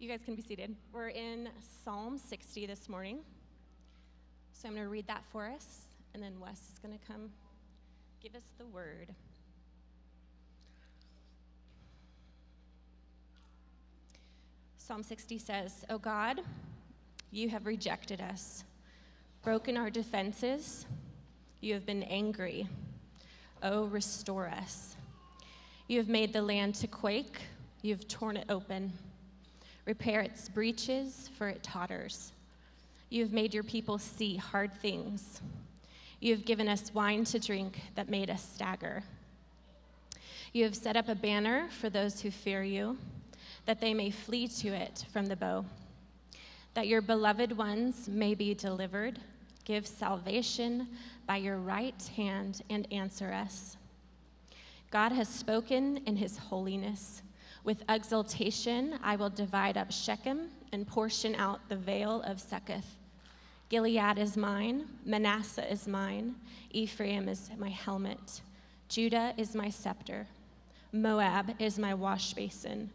You guys can be seated. We're in Psalm 60 this morning. So I'm going to read that for us, and then Wes is going to come give us the word. Psalm 60 says, O God, you have rejected us, broken our defenses. You have been angry. Oh, restore us. You have made the land to quake. You have torn it open. Repair its breaches, for it totters. You have made your people see hard things. You have given us wine to drink that made us stagger. You have set up a banner for those who fear you, that they may flee to it from the bow. That your beloved ones may be delivered. Give salvation by your right hand and answer us. God has spoken in his holiness. With exultation, I will divide up Shechem and portion out the vale of Succoth. Gilead is mine, Manasseh is mine, Ephraim is my helmet, Judah is my scepter, Moab is my wash basin.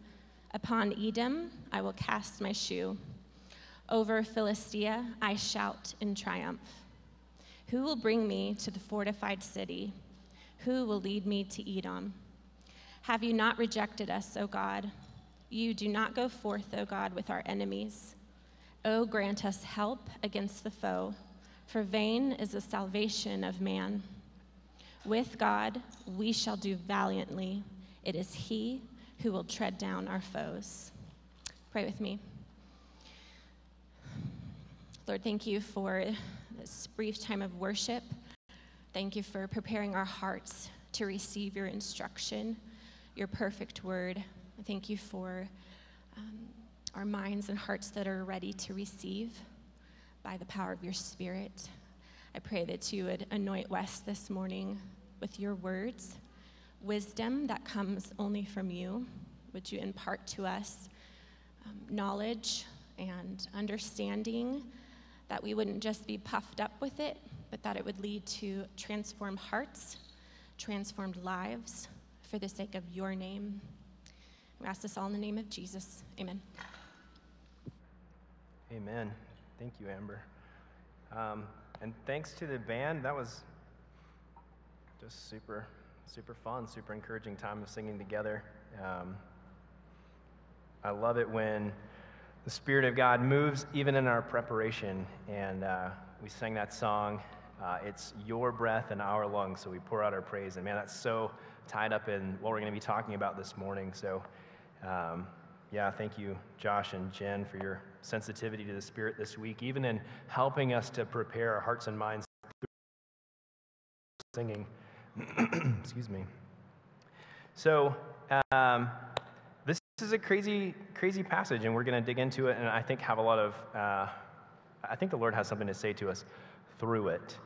Upon Edom I will cast my shoe. Over Philistia I shout in triumph. Who will bring me to the fortified city? Who will lead me to Edom? Have you not rejected us, O God? You do not go forth, O God, with our enemies. O grant us help against the foe, for vain is the salvation of man. With God we shall do valiantly. It is He who will tread down our foes. Pray with me. Lord, thank you for this brief time of worship. Thank you for preparing our hearts to receive your instruction your perfect word. I thank you for um, our minds and hearts that are ready to receive by the power of your Spirit. I pray that you would anoint Wes this morning with your words, wisdom that comes only from you. Would you impart to us um, knowledge and understanding that we wouldn't just be puffed up with it, but that it would lead to transformed hearts, transformed lives, for the sake of your name. We ask this all in the name of Jesus. Amen. Amen. Thank you, Amber. Um, and thanks to the band. That was just super, super fun, super encouraging time of singing together. Um, I love it when the Spirit of God moves even in our preparation. And uh, we sang that song, uh, It's Your Breath in Our Lungs, so we pour out our praise. And man, that's so tied up in what we're going to be talking about this morning. So, um, yeah, thank you, Josh and Jen, for your sensitivity to the Spirit this week, even in helping us to prepare our hearts and minds through singing. Excuse me. So, um, this is a crazy, crazy passage, and we're going to dig into it, and I think have a lot of, uh, I think the Lord has something to say to us through it.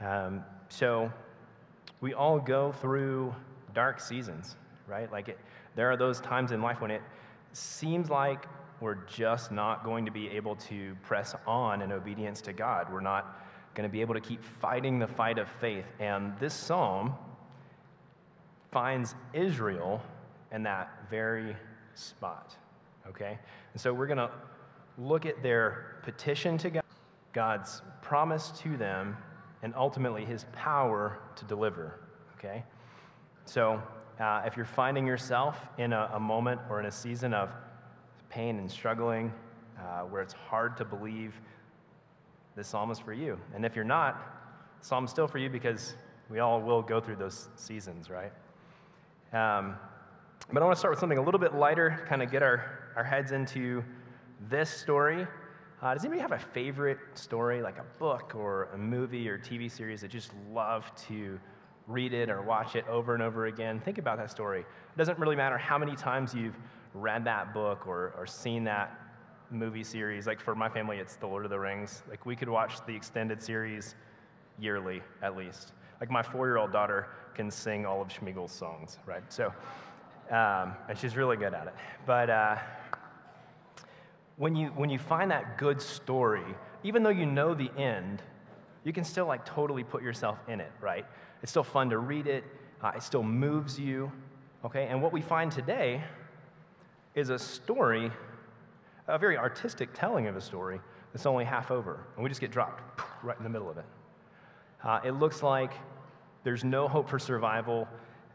Um, so, we all go through dark seasons, right? Like it, there are those times in life when it seems like we're just not going to be able to press on in obedience to God. We're not going to be able to keep fighting the fight of faith. And this psalm finds Israel in that very spot, okay? And so we're going to look at their petition to God, God's promise to them, and ultimately his power to deliver, okay? So, uh, if you're finding yourself in a, a, moment or in a season of pain and struggling, uh, where it's hard to believe, this psalm is for you. And if you're not, psalm's still for you because we all will go through those seasons, right? Um, but I want to start with something a little bit lighter, kind of get our, our heads into this story. Uh, does anybody have a favorite story, like a book or a movie or TV series that just love to read it or watch it over and over again. Think about that story. It doesn't really matter how many times you've read that book or, or seen that movie series. Like for my family, it's The Lord of the Rings. Like we could watch the extended series yearly at least. Like my four year old daughter can sing all of Sméagol's songs, right? So, um, and she's really good at it. But uh, when, you, when you find that good story, even though you know the end, you can still like totally put yourself in it, right? It's still fun to read it, uh, it still moves you, okay? And what we find today is a story a very artistic telling of a story that's only half over, and we just get dropped right in the middle of it. Uh, it looks like there's no hope for survival.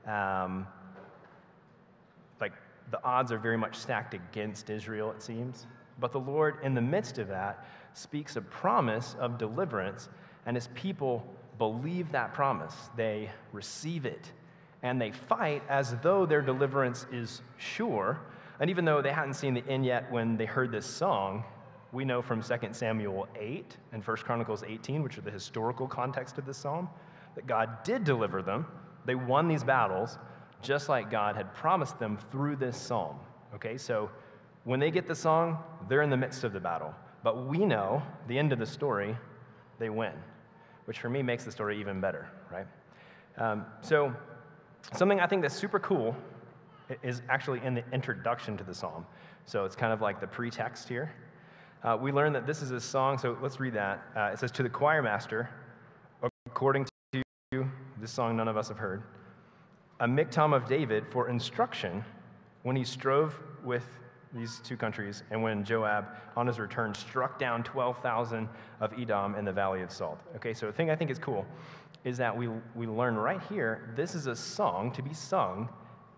Um, like the odds are very much stacked against Israel, it seems. But the Lord, in the midst of that, speaks a promise of deliverance, and his people believe that promise. They receive it, and they fight as though their deliverance is sure. And even though they hadn't seen the end yet when they heard this song, we know from 2 Samuel 8 and 1 Chronicles 18, which are the historical context of this psalm, that God did deliver them. They won these battles just like God had promised them through this psalm. Okay, so when they get the song, they're in the midst of the battle. But we know the end of the story, they win, which for me makes the story even better, right? Um, so, something I think that's super cool is actually in the introduction to the psalm. So, it's kind of like the pretext here. Uh, we learn that this is a song, so let's read that. Uh, it says, To the choir master, according to this song none of us have heard, a miktam of David for instruction when he strove with these two countries, and when Joab, on his return, struck down 12,000 of Edom in the Valley of Salt. Okay, so the thing I think is cool is that we, we learn right here this is a song to be sung,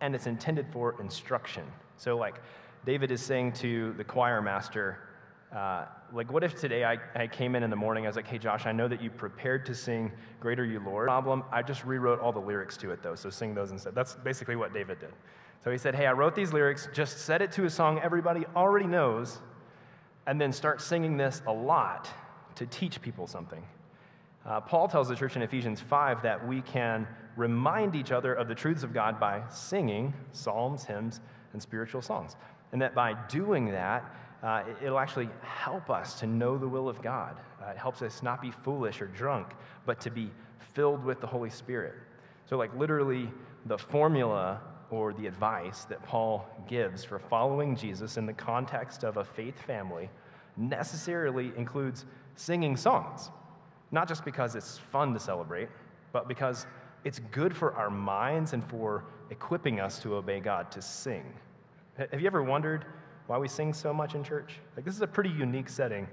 and it's intended for instruction. So, like, David is saying to the choir master, uh, like, what if today I, I came in in the morning, I was like, hey, Josh, I know that you prepared to sing Great Are You Lord. Problem, I just rewrote all the lyrics to it, though, so sing those instead. That's basically what David did. So he said, Hey, I wrote these lyrics, just set it to a song everybody already knows, and then start singing this a lot to teach people something. Uh, Paul tells the church in Ephesians 5 that we can remind each other of the truths of God by singing psalms, hymns, and spiritual songs. And that by doing that, uh, it'll actually help us to know the will of God. Uh, it helps us not be foolish or drunk, but to be filled with the Holy Spirit. So, like, literally, the formula or the advice that Paul gives for following Jesus in the context of a faith family necessarily includes singing songs. Not just because it's fun to celebrate, but because it's good for our minds and for equipping us to obey God to sing. Have you ever wondered why we sing so much in church? Like, this is a pretty unique setting.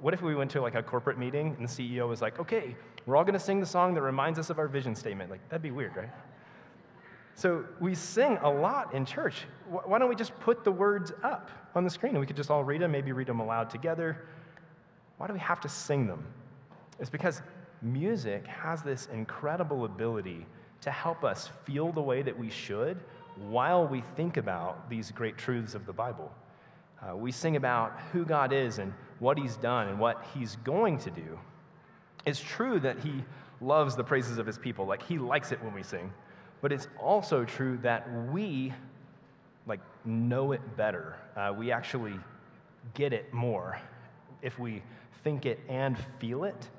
What if we went to like a corporate meeting and the CEO was like, okay, we're all going to sing the song that reminds us of our vision statement? Like, that'd be weird, right? So we sing a lot in church. Why don't we just put the words up on the screen and we could just all read them, maybe read them aloud together? Why do we have to sing them? It's because music has this incredible ability to help us feel the way that we should while we think about these great truths of the Bible. Uh, we sing about who God is and what He's done and what He's going to do. It's true that He loves the praises of His people, like He likes it when we sing. But it's also true that we like know it better. Uh, we actually get it more if we think it and feel it.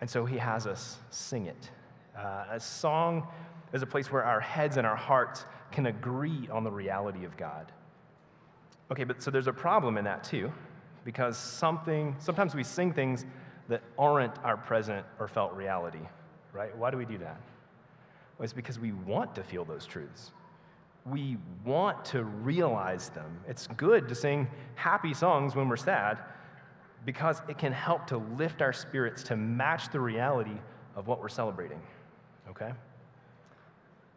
And so he has us sing it. Uh, a song is a place where our heads and our hearts can agree on the reality of God. Okay, but so there's a problem in that too, because something, sometimes we sing things that aren't our present or felt reality, right? Why do we do that? Well, it's because we want to feel those truths. We want to realize them. It's good to sing happy songs when we're sad because it can help to lift our spirits to match the reality of what we're celebrating. Okay?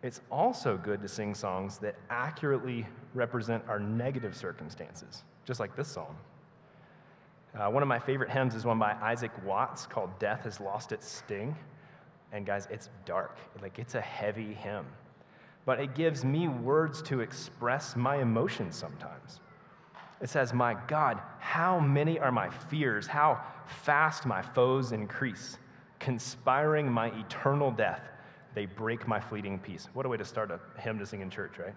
It's also good to sing songs that accurately represent our negative circumstances, just like this song. Uh, one of my favorite hymns is one by Isaac Watts called Death Has Lost Its Sting. And guys, it's dark. Like it's a heavy hymn. But it gives me words to express my emotions sometimes. It says, My God, how many are my fears? How fast my foes increase. Conspiring my eternal death, they break my fleeting peace. What a way to start a hymn to sing in church, right?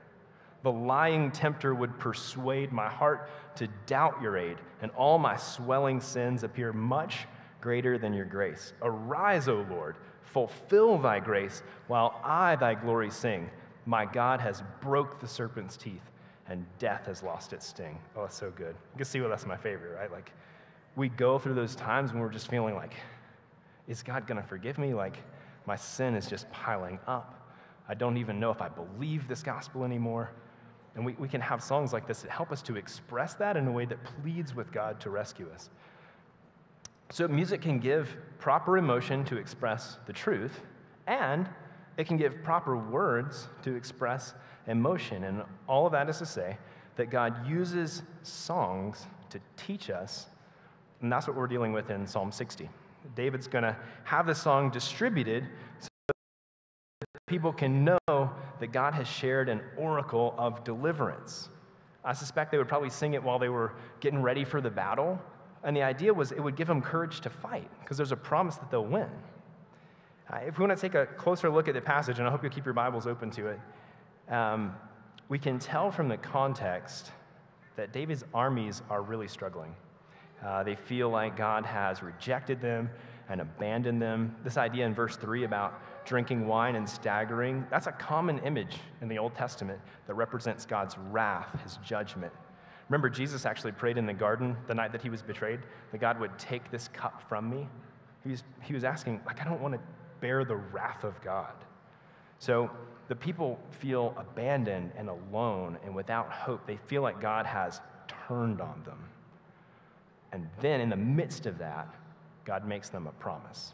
The lying tempter would persuade my heart to doubt your aid, and all my swelling sins appear much greater than your grace. Arise, O Lord, fulfill thy grace while I thy glory sing. My God has broke the serpent's teeth and death has lost its sting. Oh, it's so good. You can see why that's my favorite, right? Like, we go through those times when we're just feeling like, is God going to forgive me? Like, my sin is just piling up. I don't even know if I believe this gospel anymore. And we, we can have songs like this that help us to express that in a way that pleads with God to rescue us. So, music can give proper emotion to express the truth, and it can give proper words to express emotion. And all of that is to say that God uses songs to teach us, and that's what we're dealing with in Psalm 60. David's going to have the song distributed so that people can know that God has shared an oracle of deliverance. I suspect they would probably sing it while they were getting ready for the battle. And the idea was it would give them courage to fight because there's a promise that they'll win. Uh, if we want to take a closer look at the passage, and I hope you'll keep your Bibles open to it, um, we can tell from the context that David's armies are really struggling. Uh, they feel like God has rejected them and abandoned them. This idea in verse 3 about drinking wine and staggering, that's a common image in the Old Testament that represents God's wrath, his judgment. Remember, Jesus actually prayed in the garden the night that he was betrayed that God would take this cup from me. He was, he was asking, like, I don't want to bear the wrath of God. So the people feel abandoned and alone and without hope. They feel like God has turned on them. And then, in the midst of that, God makes them a promise.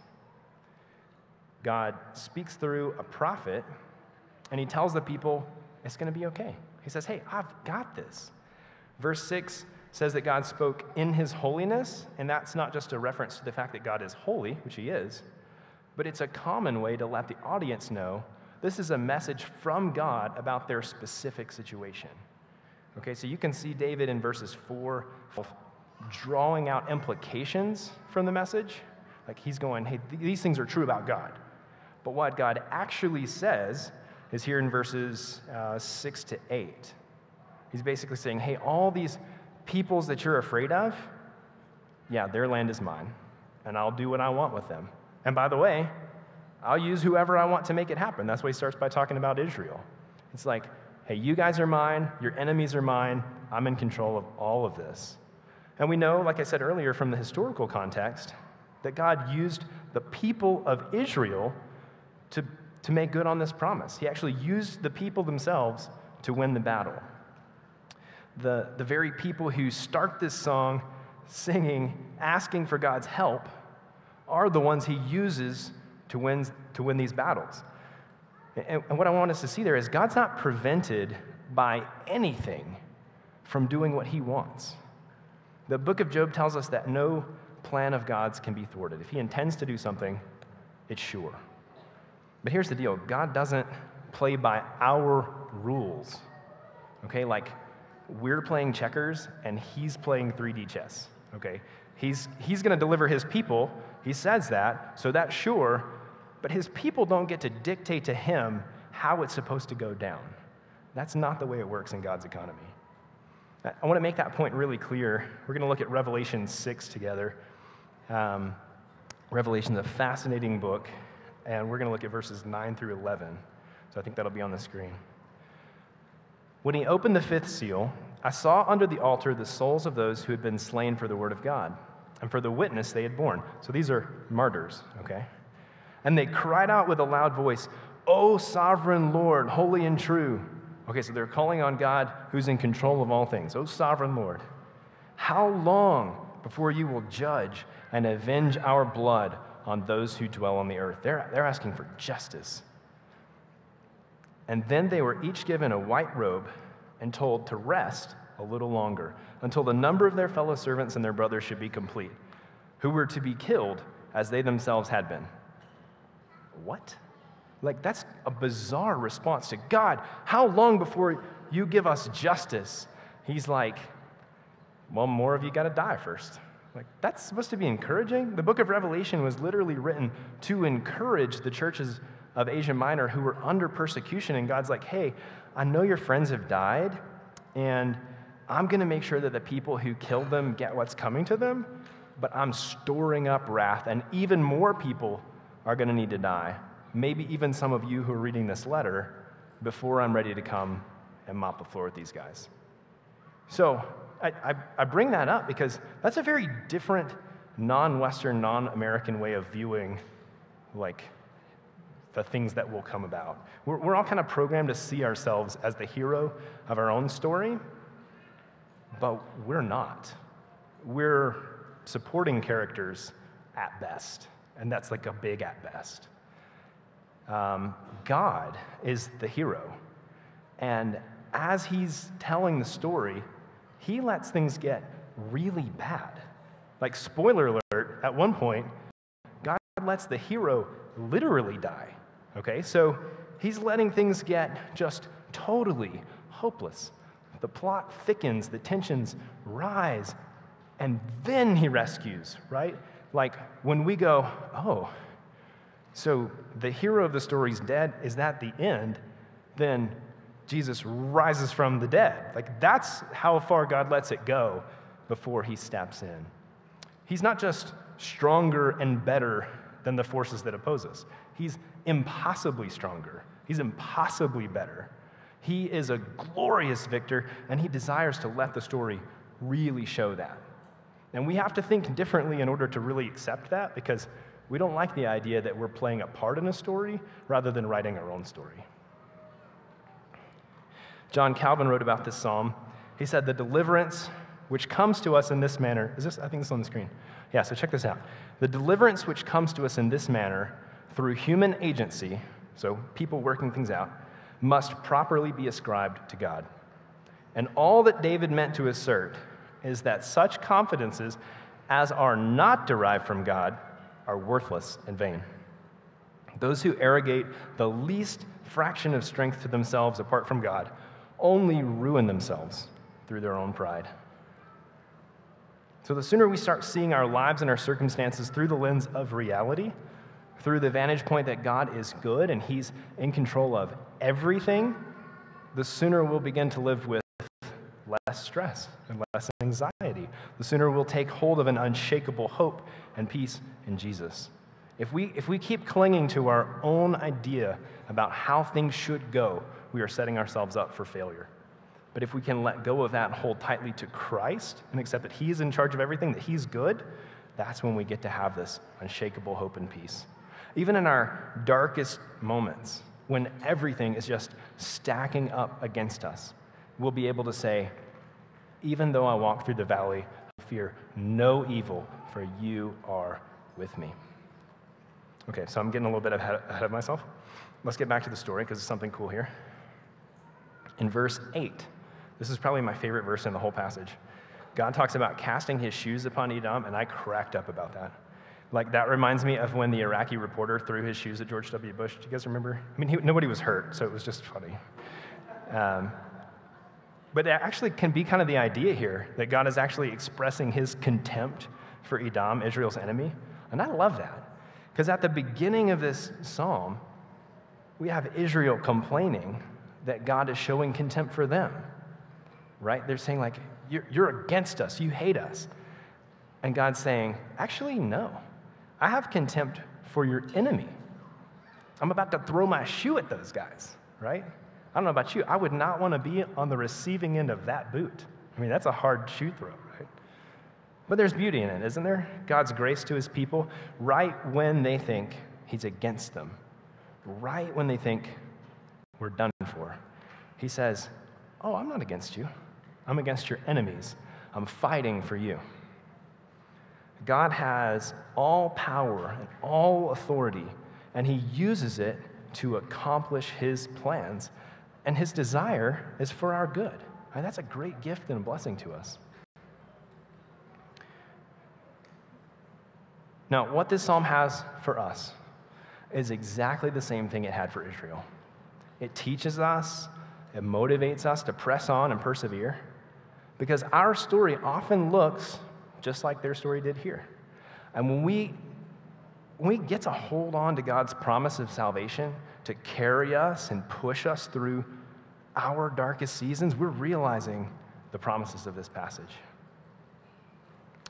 God speaks through a prophet, and he tells the people it's going to be okay. He says, Hey, I've got this. Verse 6 says that God spoke in his holiness, and that's not just a reference to the fact that God is holy, which he is, but it's a common way to let the audience know this is a message from God about their specific situation. Okay, so you can see David in verses 4 drawing out implications from the message. Like he's going, hey, th- these things are true about God. But what God actually says is here in verses uh, 6 to 8. He's basically saying, hey, all these peoples that you're afraid of, yeah, their land is mine, and I'll do what I want with them. And by the way, I'll use whoever I want to make it happen. That's why he starts by talking about Israel. It's like, hey, you guys are mine, your enemies are mine, I'm in control of all of this. And we know, like I said earlier, from the historical context, that God used the people of Israel to, to make good on this promise. He actually used the people themselves to win the battle. The, the very people who start this song singing, asking for God's help, are the ones he uses to win, to win these battles. And, and what I want us to see there is God's not prevented by anything from doing what he wants. The book of Job tells us that no plan of God's can be thwarted. If he intends to do something, it's sure. But here's the deal God doesn't play by our rules. Okay, like we're playing checkers and he's playing 3D chess. Okay, he's, he's going to deliver his people. He says that, so that's sure. But his people don't get to dictate to him how it's supposed to go down. That's not the way it works in God's economy. I want to make that point really clear. We're going to look at Revelation 6 together. Um, Revelation is a fascinating book, and we're going to look at verses 9 through 11. So I think that'll be on the screen. When he opened the fifth seal, I saw under the altar the souls of those who had been slain for the word of God and for the witness they had borne. So these are martyrs, okay? And they cried out with a loud voice, O sovereign Lord, holy and true Okay, so they're calling on God who's in control of all things. Oh, sovereign Lord, how long before you will judge and avenge our blood on those who dwell on the earth? They're, they're asking for justice. And then they were each given a white robe and told to rest a little longer until the number of their fellow servants and their brothers should be complete, who were to be killed as they themselves had been. What? Like, that's a bizarre response to God. How long before you give us justice? He's like, well, more of you got to die first. Like, that's supposed to be encouraging. The book of Revelation was literally written to encourage the churches of Asia Minor who were under persecution. And God's like, hey, I know your friends have died, and I'm going to make sure that the people who killed them get what's coming to them, but I'm storing up wrath, and even more people are going to need to die maybe even some of you who are reading this letter, before I'm ready to come and mop the floor with these guys. So I, I, I bring that up because that's a very different non Western, non American way of viewing like the things that will come about. We're, we're all kind of programmed to see ourselves as the hero of our own story, but we're not. We're supporting characters at best, and that's like a big at best. Um, God is the hero, and as he's telling the story, he lets things get really bad. Like, spoiler alert, at one point, God lets the hero literally die. Okay, so he's letting things get just totally hopeless. The plot thickens, the tensions rise, and then he rescues, right? Like when we go, oh, so the hero of the story is dead, is that the end? Then Jesus rises from the dead. Like that's how far God lets it go before he steps in. He's not just stronger and better than the forces that oppose us, he's impossibly stronger, he's impossibly better. He is a glorious victor, and he desires to let the story really show that. And we have to think differently in order to really accept that because we don't like the idea that we're playing a part in a story rather than writing our own story. John Calvin wrote about this psalm. He said, The deliverance which comes to us in this manner is this, I think this is on the screen. Yeah, so check this out. The deliverance which comes to us in this manner through human agency, so people working things out, must properly be ascribed to God. And all that David meant to assert is that such confidences as are not derived from God are worthless and vain. Those who arrogate the least fraction of strength to themselves apart from God only ruin themselves through their own pride. So, the sooner we start seeing our lives and our circumstances through the lens of reality, through the vantage point that God is good and He's in control of everything, the sooner we'll begin to live with less stress and less anxiety. The sooner we'll take hold of an unshakable hope and peace in Jesus. If we, if we keep clinging to our own idea about how things should go, we are setting ourselves up for failure. But if we can let go of that and hold tightly to Christ and accept that He's in charge of everything, that He's good, that's when we get to have this unshakable hope and peace. Even in our darkest moments, when everything is just stacking up against us, we'll be able to say, Even though I walk through the valley, I fear no evil, for you are with me. Okay, so I'm getting a little bit ahead of myself. Let's get back to the story because there's something cool here. In verse 8, this is probably my favorite verse in the whole passage. God talks about casting his shoes upon Edom, and I cracked up about that. Like, that reminds me of when the Iraqi reporter threw his shoes at George W. Bush. Do you guys remember? I mean, he, nobody was hurt, so it was just funny. Um, but it actually can be kind of the idea here that God is actually expressing his contempt for Edom, Israel's enemy. And I love that. Because at the beginning of this psalm, we have Israel complaining that God is showing contempt for them right? They're saying, like, you're, you're against us, you hate us. And God's saying, actually, no. I have contempt for your enemy. I'm about to throw my shoe at those guys, right? I don't know about you. I would not want to be on the receiving end of that boot. I mean, that's a hard shoe throw, right? But there's beauty in it, isn't there? God's grace to his people right when they think he's against them, right when they think we're done for. He says, Oh, I'm not against you. I'm against your enemies. I'm fighting for you. God has all power and all authority, and He uses it to accomplish His plans. And His desire is for our good. And that's a great gift and a blessing to us. Now, what this psalm has for us is exactly the same thing it had for Israel. It teaches us, it motivates us to press on and persevere. Because our story often looks just like their story did here. And when we, when we get to hold on to God's promise of salvation to carry us and push us through our darkest seasons, we're realizing the promises of this passage.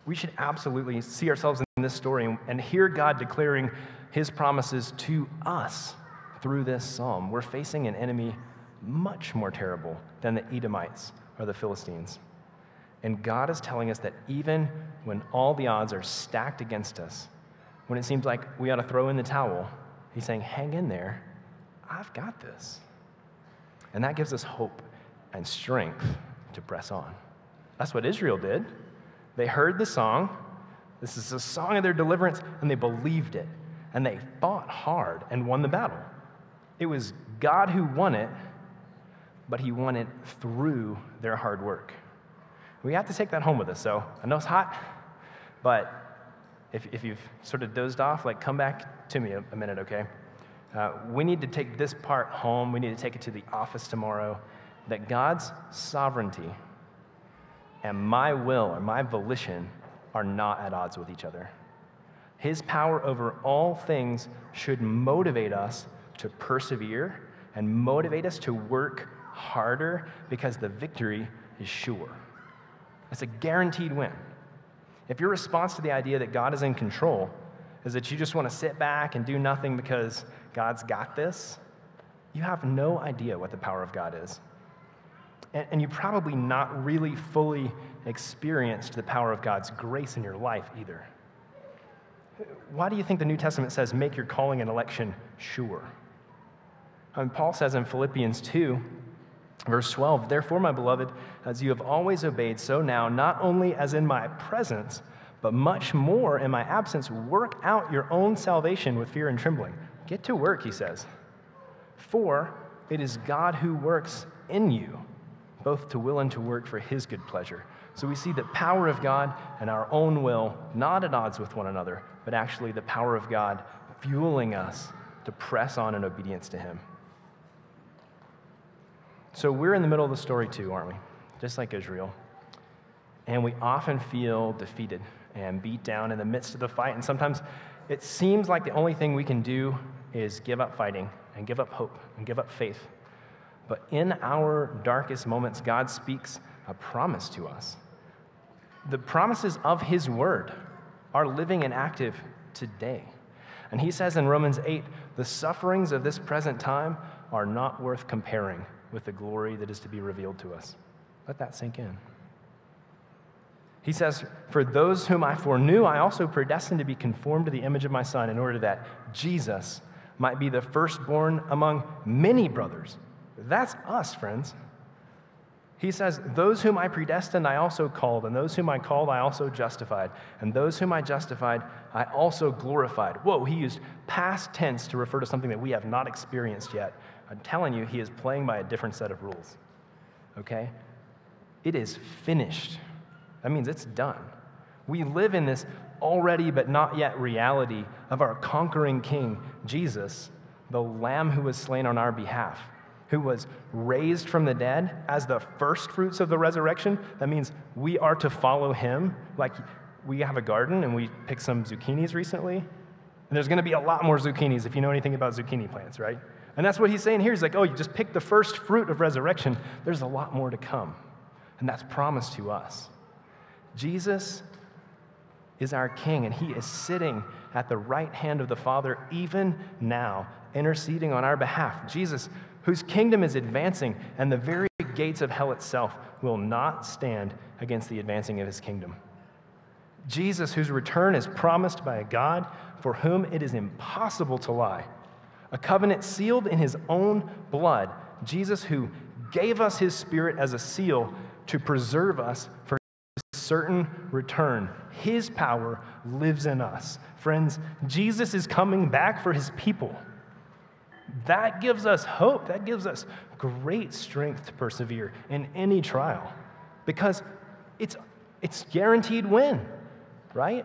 We should absolutely see ourselves in this story and hear God declaring his promises to us through this psalm. We're facing an enemy much more terrible than the Edomites or the Philistines. And God is telling us that even when all the odds are stacked against us, when it seems like we ought to throw in the towel, He's saying, hang in there. I've got this. And that gives us hope and strength to press on. That's what Israel did. They heard the song. This is a song of their deliverance, and they believed it. And they fought hard and won the battle. It was God who won it, but He won it through their hard work. We have to take that home with us. So I know it's hot, but if, if you've sort of dozed off, like come back to me a, a minute, okay? Uh, we need to take this part home. We need to take it to the office tomorrow. That God's sovereignty and my will or my volition are not at odds with each other. His power over all things should motivate us to persevere and motivate us to work harder because the victory is sure. It's a guaranteed win. If your response to the idea that God is in control is that you just want to sit back and do nothing because God's got this, you have no idea what the power of God is. And, and you probably not really fully experienced the power of God's grace in your life either. Why do you think the New Testament says, make your calling and election sure? I mean, Paul says in Philippians 2, verse 12, Therefore, my beloved, as you have always obeyed, so now, not only as in my presence, but much more in my absence, work out your own salvation with fear and trembling. Get to work, he says. For it is God who works in you, both to will and to work for his good pleasure. So we see the power of God and our own will not at odds with one another, but actually the power of God fueling us to press on in obedience to him. So we're in the middle of the story too, aren't we? Just like Israel. And we often feel defeated and beat down in the midst of the fight. And sometimes it seems like the only thing we can do is give up fighting and give up hope and give up faith. But in our darkest moments, God speaks a promise to us. The promises of His Word are living and active today. And He says in Romans 8, the sufferings of this present time are not worth comparing with the glory that is to be revealed to us. Let that sink in. He says, For those whom I foreknew, I also predestined to be conformed to the image of my Son, in order that Jesus might be the firstborn among many brothers. That's us, friends. He says, Those whom I predestined, I also called, and those whom I called, I also justified, and those whom I justified, I also glorified. Whoa, he used past tense to refer to something that we have not experienced yet. I'm telling you, he is playing by a different set of rules. Okay? It is finished. That means it's done. We live in this already but not yet reality of our conquering King, Jesus, the Lamb who was slain on our behalf, who was raised from the dead as the first fruits of the resurrection. That means we are to follow him. Like we have a garden and we picked some zucchinis recently. And there's going to be a lot more zucchinis if you know anything about zucchini plants, right? And that's what he's saying here. He's like, oh, you just picked the first fruit of resurrection. There's a lot more to come. And that's promised to us. Jesus is our King, and He is sitting at the right hand of the Father even now, interceding on our behalf. Jesus, whose kingdom is advancing, and the very gates of hell itself will not stand against the advancing of His kingdom. Jesus, whose return is promised by a God for whom it is impossible to lie, a covenant sealed in His own blood. Jesus, who gave us His Spirit as a seal to preserve us for his certain return. His power lives in us. Friends, Jesus is coming back for his people. That gives us hope. That gives us great strength to persevere in any trial because it's, it's guaranteed win, right?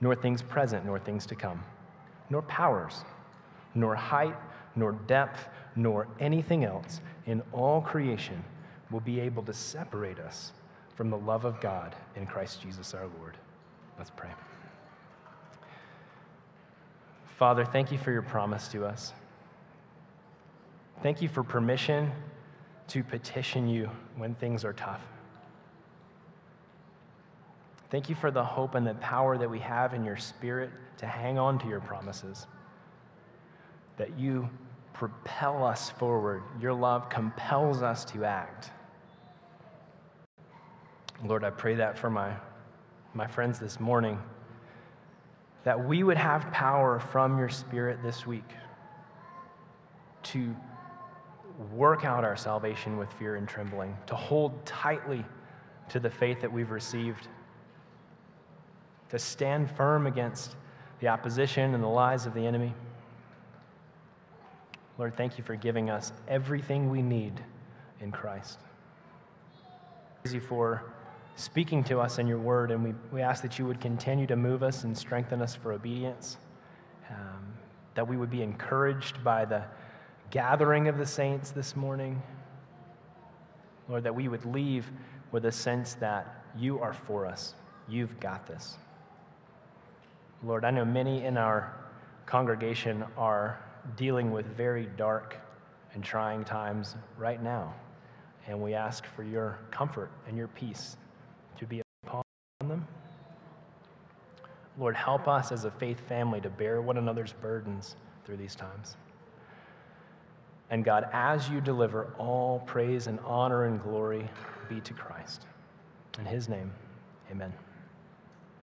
nor things present nor things to come, nor powers, nor height, nor depth, nor anything else in all creation will be able to separate us from the love of God in Christ Jesus our Lord. Let's pray. Father, thank you for your promise to us. Thank you for permission to petition you when things are tough. Thank you for the hope and the power that we have in your spirit to hang on to your promises. That you propel us forward. Your love compels us to act. Lord, I pray that for my, my friends this morning, that we would have power from your spirit this week to work out our salvation with fear and trembling, to hold tightly to the faith that we've received to stand firm against the opposition and the lies of the enemy. Lord, thank you for giving us everything we need in Christ. Thank you for speaking to us in your word, and we, we ask that you would continue to move us and strengthen us for obedience, um, that we would be encouraged by the gathering of the saints this morning. Lord, that we would leave with a sense that you are for us. You've got this. Lord, I know many in our congregation are dealing with very dark and trying times right now. And we ask for your comfort and your peace to be upon them. Lord, help us as a faith family to bear one another's burdens through these times. And God, as you deliver, all praise and honor and glory be to Christ. In his name, amen.